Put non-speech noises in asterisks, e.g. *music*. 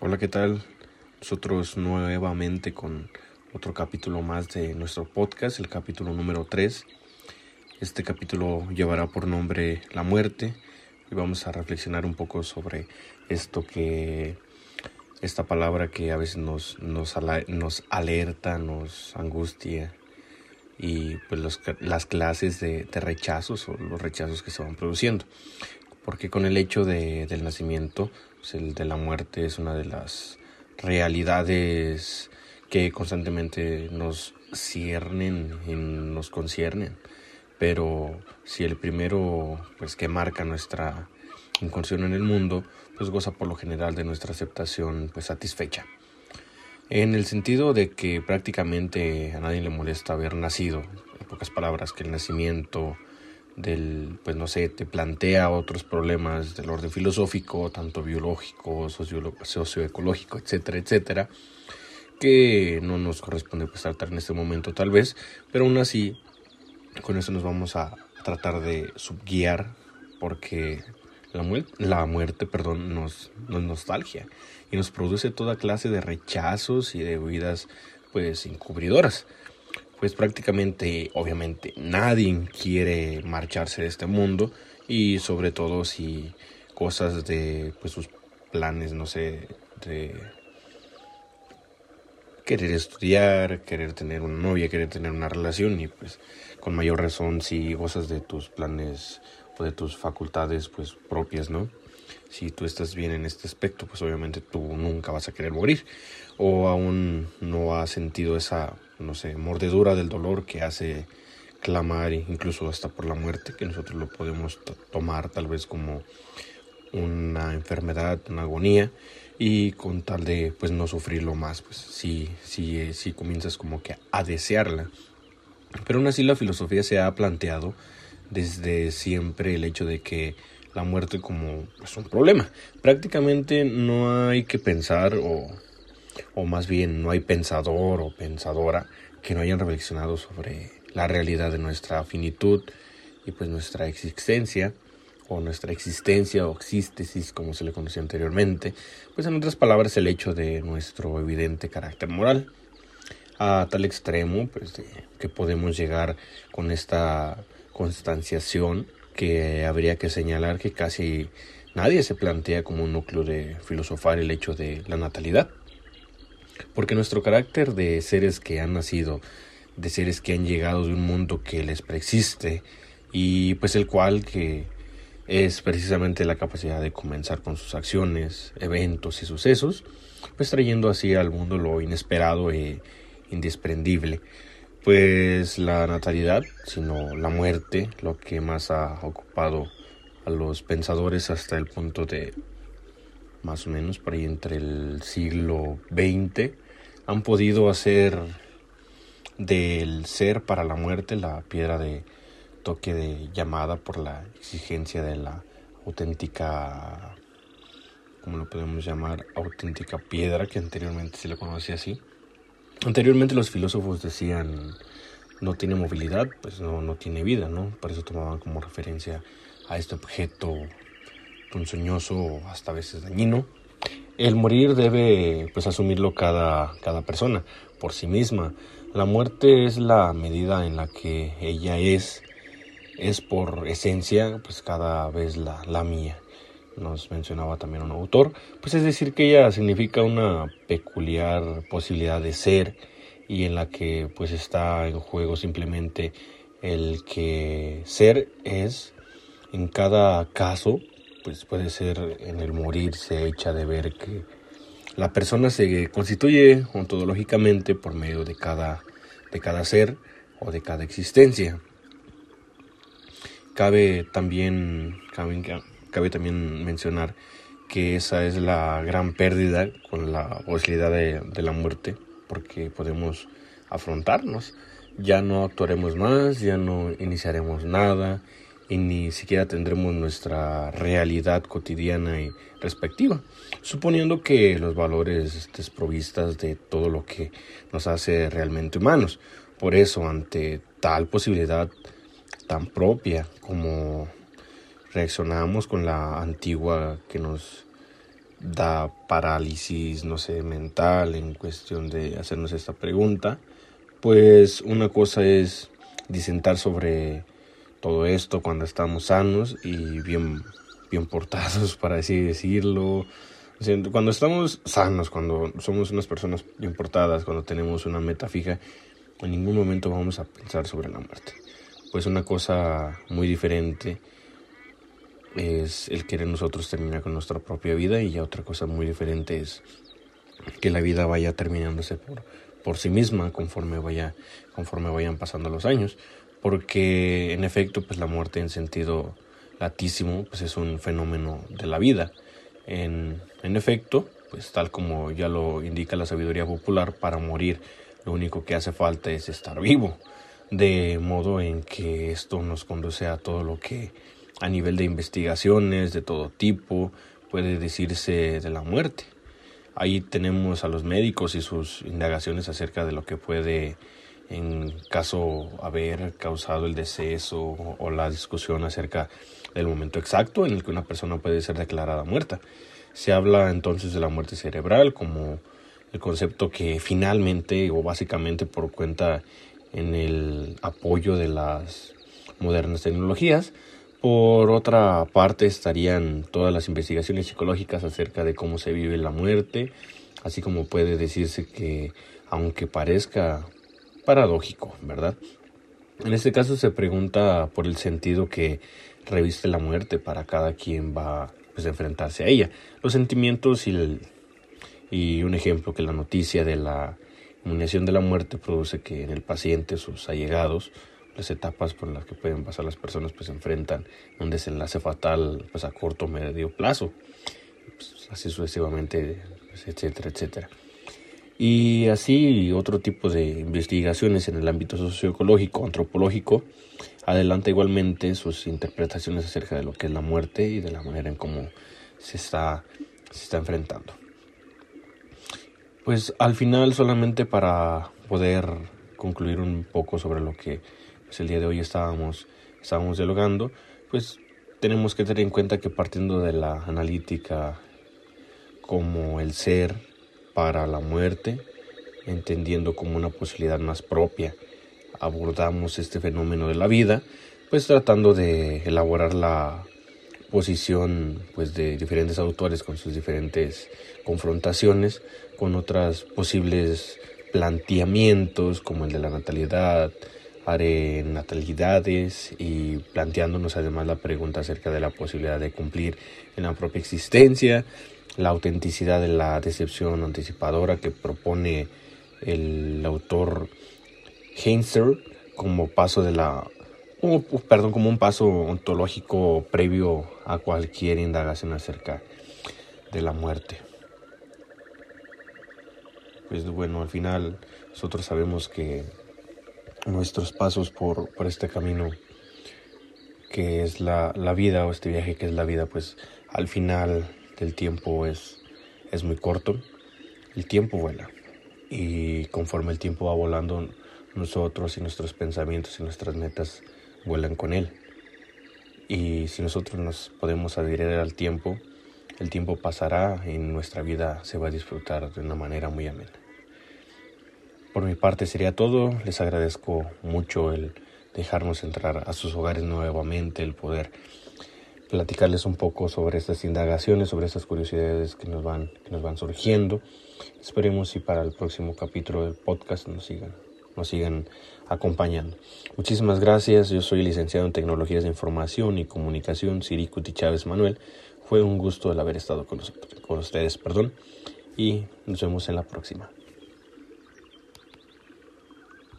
Hola, ¿qué tal? Nosotros nuevamente con otro capítulo más de nuestro podcast, el capítulo número 3. Este capítulo llevará por nombre La muerte y vamos a reflexionar un poco sobre esto que, esta palabra que a veces nos, nos, alerta, nos angustia y pues las clases de, de, rechazos o los rechazos que se van produciendo. Porque con el hecho de, del nacimiento pues, el de la muerte es una de las realidades que constantemente nos ciernen y nos conciernen. Pero si el primero, pues que marca nuestra incursión en el mundo, pues goza por lo general de nuestra aceptación pues satisfecha. En el sentido de que prácticamente a nadie le molesta haber nacido, en pocas palabras, que el nacimiento del, pues no sé, te plantea otros problemas del orden filosófico, tanto biológico, socioecológico, etcétera, etcétera, que no nos corresponde pues tratar en este momento tal vez, pero aún así, con eso nos vamos a tratar de subguiar, porque la, muerte, perdón, nos, nos nostalgia y nos produce toda clase de rechazos y de vidas pues encubridoras pues prácticamente, obviamente, nadie quiere marcharse de este mundo y sobre todo si cosas de pues sus planes, no sé, de querer estudiar, querer tener una novia, querer tener una relación y pues con mayor razón si gozas de tus planes o de tus facultades pues propias, ¿no? Si tú estás bien en este aspecto, pues obviamente tú nunca vas a querer morir o aún no has sentido esa no sé, mordedura del dolor que hace clamar incluso hasta por la muerte, que nosotros lo podemos tomar tal vez como una enfermedad, una agonía, y con tal de pues no sufrirlo más, pues sí, sí, sí comienzas como que a desearla. Pero aún así la filosofía se ha planteado desde siempre el hecho de que la muerte como es pues, un problema. Prácticamente no hay que pensar o o más bien no hay pensador o pensadora que no hayan reflexionado sobre la realidad de nuestra finitud y pues nuestra existencia o nuestra existencia o existesis como se le conocía anteriormente, pues en otras palabras el hecho de nuestro evidente carácter moral. A tal extremo pues de que podemos llegar con esta constanciación que habría que señalar que casi nadie se plantea como un núcleo de filosofar el hecho de la natalidad porque nuestro carácter de seres que han nacido, de seres que han llegado de un mundo que les preexiste y pues el cual que es precisamente la capacidad de comenzar con sus acciones, eventos y sucesos, pues trayendo así al mundo lo inesperado e indesprendible. Pues la natalidad, sino la muerte, lo que más ha ocupado a los pensadores hasta el punto de más o menos por ahí entre el siglo XX, han podido hacer del ser para la muerte la piedra de toque de llamada por la exigencia de la auténtica, como lo podemos llamar? Auténtica piedra que anteriormente se le conocía así. Anteriormente los filósofos decían no tiene movilidad, pues no, no tiene vida, ¿no? Por eso tomaban como referencia a este objeto ponzoñoso hasta a veces dañino. El morir debe pues asumirlo cada, cada persona por sí misma. La muerte es la medida en la que ella es, es por esencia pues cada vez la, la mía. Nos mencionaba también un autor, pues es decir que ella significa una peculiar posibilidad de ser y en la que pues está en juego simplemente el que ser es en cada caso pues puede ser en el morir se echa de ver que la persona se constituye ontológicamente por medio de cada, de cada ser o de cada existencia. Cabe también, cabe, también mencionar que esa es la gran pérdida con la posibilidad de, de la muerte, porque podemos afrontarnos. Ya no actuaremos más, ya no iniciaremos nada, y ni siquiera tendremos nuestra realidad cotidiana y respectiva, suponiendo que los valores desprovistas de todo lo que nos hace realmente humanos. Por eso, ante tal posibilidad tan propia como reaccionamos con la antigua que nos da parálisis, no sé, mental en cuestión de hacernos esta pregunta, pues una cosa es disentar sobre todo esto cuando estamos sanos y bien, bien portados, *laughs* para decirlo. cuando estamos sanos, cuando somos unas personas bien portadas, cuando tenemos una meta fija, en ningún momento vamos a pensar sobre la muerte. Pues una cosa muy diferente es el querer nosotros terminar con nuestra propia vida y ya otra cosa muy diferente es que la vida vaya terminándose por, por sí misma conforme vaya conforme vayan pasando los años porque en efecto pues la muerte en sentido latísimo pues es un fenómeno de la vida en, en efecto pues tal como ya lo indica la sabiduría popular para morir lo único que hace falta es estar vivo de modo en que esto nos conduce a todo lo que a nivel de investigaciones de todo tipo puede decirse de la muerte. Ahí tenemos a los médicos y sus indagaciones acerca de lo que puede en caso haber causado el deceso o la discusión acerca del momento exacto en el que una persona puede ser declarada muerta. Se habla entonces de la muerte cerebral como el concepto que finalmente o básicamente por cuenta en el apoyo de las modernas tecnologías por otra parte estarían todas las investigaciones psicológicas acerca de cómo se vive la muerte, así como puede decirse que, aunque parezca paradójico, ¿verdad? En este caso se pregunta por el sentido que reviste la muerte para cada quien va pues, a enfrentarse a ella. Los sentimientos y, y un ejemplo que la noticia de la inmunización de la muerte produce que en el paciente sus allegados las etapas por las que pueden pasar las personas pues se enfrentan un desenlace fatal pues a corto o medio plazo pues, así sucesivamente pues, etcétera etcétera y así otro tipo de investigaciones en el ámbito socioecológico antropológico. Adelanta igualmente sus interpretaciones acerca de lo que es la muerte y de la manera en cómo se está se está enfrentando. Pues al final solamente para poder concluir un poco sobre lo que pues el día de hoy estábamos, estábamos dialogando, pues tenemos que tener en cuenta que partiendo de la analítica como el ser para la muerte, entendiendo como una posibilidad más propia, abordamos este fenómeno de la vida, pues tratando de elaborar la posición pues de diferentes autores con sus diferentes confrontaciones con otras posibles planteamientos como el de la natalidad, natalidades y planteándonos además la pregunta acerca de la posibilidad de cumplir en la propia existencia, la autenticidad de la decepción anticipadora que propone el autor Heinzer como paso de la perdón, como un paso ontológico previo a cualquier indagación acerca de la muerte. Pues bueno, al final nosotros sabemos que nuestros pasos por, por este camino que es la, la, vida o este viaje que es la vida, pues al final del tiempo es, es muy corto. El tiempo vuela y conforme el tiempo va volando, nosotros y nuestros pensamientos y nuestras metas vuelan con él. Y si nosotros nos podemos adherir al tiempo, el tiempo pasará y nuestra vida se va a disfrutar de una manera muy amena. Por mi parte sería todo. Les agradezco mucho el dejarnos entrar a sus hogares nuevamente, el poder platicarles un poco sobre estas indagaciones, sobre estas curiosidades que nos van, que nos van surgiendo. Esperemos y para el próximo capítulo del podcast nos sigan, nos sigan acompañando. Muchísimas gracias. Yo soy licenciado en Tecnologías de Información y Comunicación, Siricuti Chávez Manuel. Fue un gusto el haber estado con, con ustedes, perdón, y nos vemos en la próxima.